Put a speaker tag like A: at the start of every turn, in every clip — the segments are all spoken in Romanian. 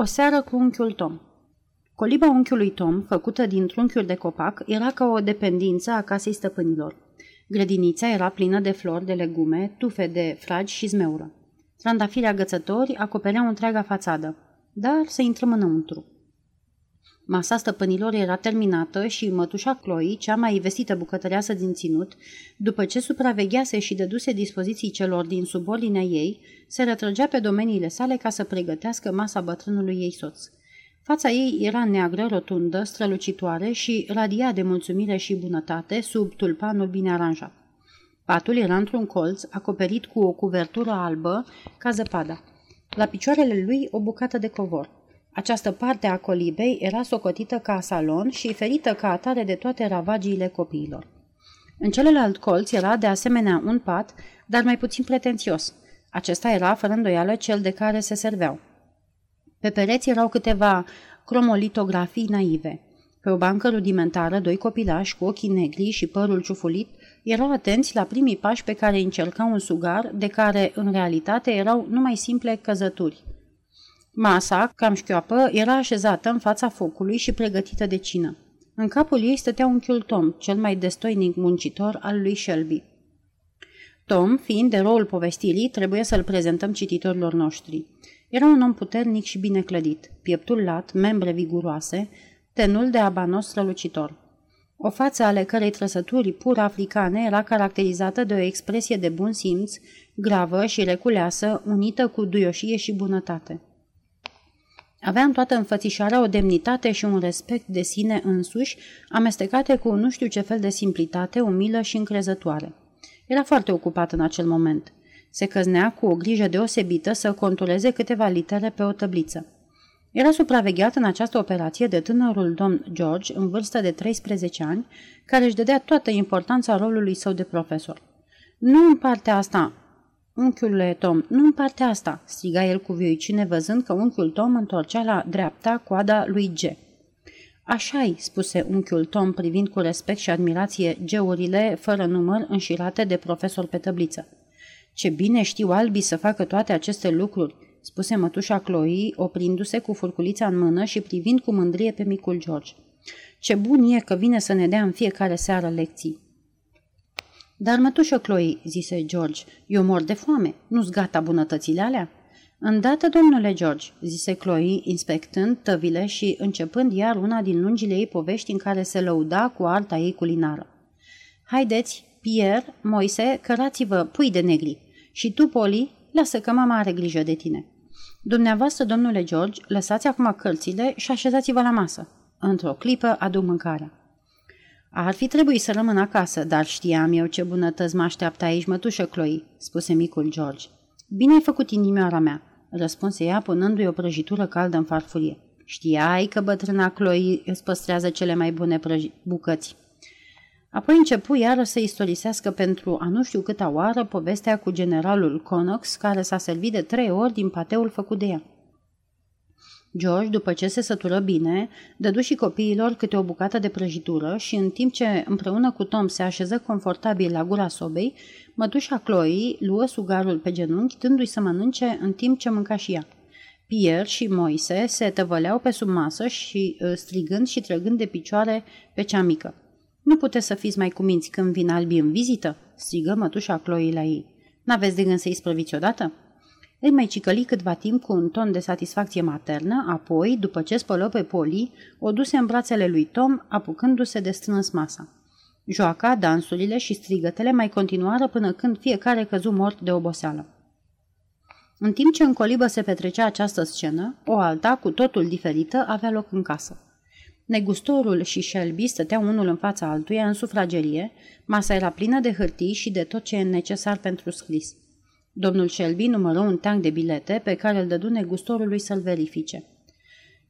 A: O seară cu unchiul Tom Coliba unchiului Tom, făcută din trunchiuri de copac, era ca o dependință a casei stăpânilor. Grădinița era plină de flori, de legume, tufe de fragi și zmeură. Trandafiri agățători acopereau întreaga fațadă, dar să intrăm înăuntru. Masa stăpânilor era terminată și mătușa Chloe, cea mai vestită bucătăreasă din ținut, după ce supraveghease și dăduse dispoziții celor din subordinea ei, se retrăgea pe domeniile sale ca să pregătească masa bătrânului ei soț. Fața ei era neagră, rotundă, strălucitoare și radia de mulțumire și bunătate sub tulpanul bine aranjat. Patul era într-un colț, acoperit cu o cuvertură albă, ca zăpada. La picioarele lui o bucată de covor. Această parte a colibei era socotită ca salon și ferită ca atare de toate ravagiile copiilor. În celălalt colț era de asemenea un pat, dar mai puțin pretențios. Acesta era, fără îndoială, cel de care se serveau. Pe pereți erau câteva cromolitografii naive. Pe o bancă rudimentară, doi copilași cu ochii negri și părul ciufulit erau atenți la primii pași pe care încercau un sugar, de care, în realitate, erau numai simple căzături. Masa, cam șchioapă, era așezată în fața focului și pregătită de cină. În capul ei stătea unchiul Tom, cel mai destoinic muncitor al lui Shelby. Tom, fiind eroul povestirii, trebuie să-l prezentăm cititorilor noștri. Era un om puternic și bine clădit, pieptul lat, membre viguroase, tenul de abanos strălucitor. O față ale cărei trăsături pur africane era caracterizată de o expresie de bun simț, gravă și reculeasă, unită cu duioșie și bunătate. Avea în toată înfățișarea o demnitate și un respect de sine însuși, amestecate cu nu știu ce fel de simplitate, umilă și încrezătoare. Era foarte ocupat în acel moment. Se căznea cu o grijă deosebită să contureze câteva litere pe o tăbliță. Era supravegheat în această operație de tânărul domn George, în vârstă de 13 ani, care își dădea toată importanța rolului său de profesor. Nu în partea asta, Unchiule Tom, nu în partea asta, striga el cu vioicine văzând că unchiul Tom întorcea la dreapta coada lui G. Așa-i, spuse unchiul Tom privind cu respect și admirație geurile fără număr înșirate de profesor pe tăbliță. Ce bine știu albii să facă toate aceste lucruri, spuse mătușa Chloe, oprindu-se cu furculița în mână și privind cu mândrie pe micul George. Ce bun e că vine să ne dea în fiecare seară lecții. Dar, mătușă Chloe, zise George, eu mor de foame. Nu-s gata bunătățile alea? Îndată, domnule George, zise Chloe, inspectând tăvile și începând iar una din lungile ei povești în care se lăuda cu arta ei culinară. Haideți, Pierre, Moise, cărați-vă pui de negri. Și tu, Poli, lasă că mama are grijă de tine. Dumneavoastră, domnule George, lăsați acum cărțile și așezați-vă la masă. Într-o clipă aduc mâncarea. Ar fi trebuit să rămân acasă, dar știam eu ce bunătăți mă așteaptă aici, mătușă Chloe, spuse micul George. Bine ai făcut inimioara mea, răspunse ea punându-i o prăjitură caldă în farfurie. Știai că bătrâna Chloe îți păstrează cele mai bune prăji- bucăți. Apoi începu iară să istorisească pentru a nu știu câta oară povestea cu generalul Conox, care s-a servit de trei ori din pateul făcut de ea. George, după ce se sătură bine, dădu și copiilor câte o bucată de prăjitură și în timp ce împreună cu Tom se așeză confortabil la gura sobei, mătușa Chloe luă sugarul pe genunchi, dându-i să mănânce în timp ce mânca și ea. Pierre și Moise se tăvăleau pe sub masă și ă, strigând și trăgând de picioare pe cea mică. Nu puteți să fiți mai cuminți când vin albi în vizită?" strigă mătușa Chloe la ei. N-aveți de gând să-i sprăviți odată?" Îi mai cicăli câtva timp cu un ton de satisfacție maternă, apoi, după ce spălă pe Poli, o duse în brațele lui Tom, apucându-se de strâns masa. Joaca, dansurile și strigătele mai continuară până când fiecare căzu mort de oboseală. În timp ce în colibă se petrecea această scenă, o alta, cu totul diferită, avea loc în casă. Negustorul și Shelby stăteau unul în fața altuia în sufragerie, masa era plină de hârtii și de tot ce e necesar pentru scris. Domnul Shelby numără un tank de bilete pe care îl dădu negustorului să-l verifice.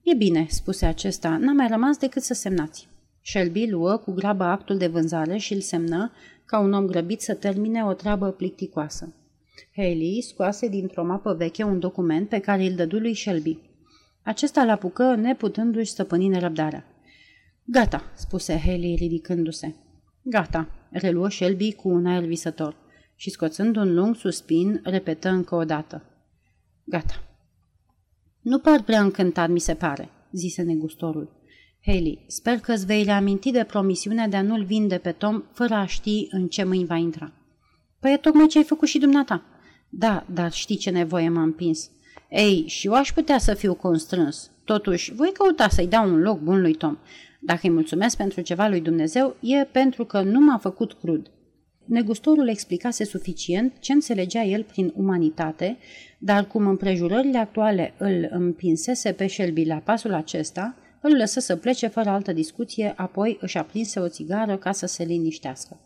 A: E bine, spuse acesta, n-a mai rămas decât să semnați. Shelby luă cu grabă actul de vânzare și îl semnă ca un om grăbit să termine o treabă plicticoasă. Haley scoase dintr-o mapă veche un document pe care îl dădu lui Shelby. Acesta l apucă neputându-și stăpâni nerăbdarea. Gata, spuse Haley ridicându-se. Gata, reluă Shelby cu un aer visător și scoțând un lung suspin, repetă încă o dată. Gata. Nu par prea încântat, mi se pare, zise negustorul. Haley, sper că îți vei reaminti de promisiunea de a nu-l vinde pe Tom fără a ști în ce mâini va intra. Păi e tocmai ce ai făcut și dumneata. Da, dar știi ce nevoie m-a împins. Ei, și eu aș putea să fiu constrâns. Totuși, voi căuta să-i dau un loc bun lui Tom. Dacă îi mulțumesc pentru ceva lui Dumnezeu, e pentru că nu m-a făcut crud. Negustorul explicase suficient ce înțelegea el prin umanitate, dar cum împrejurările actuale îl împinsese pe Shelby la pasul acesta, îl lăsă să plece fără altă discuție, apoi își aprinse o țigară ca să se liniștească.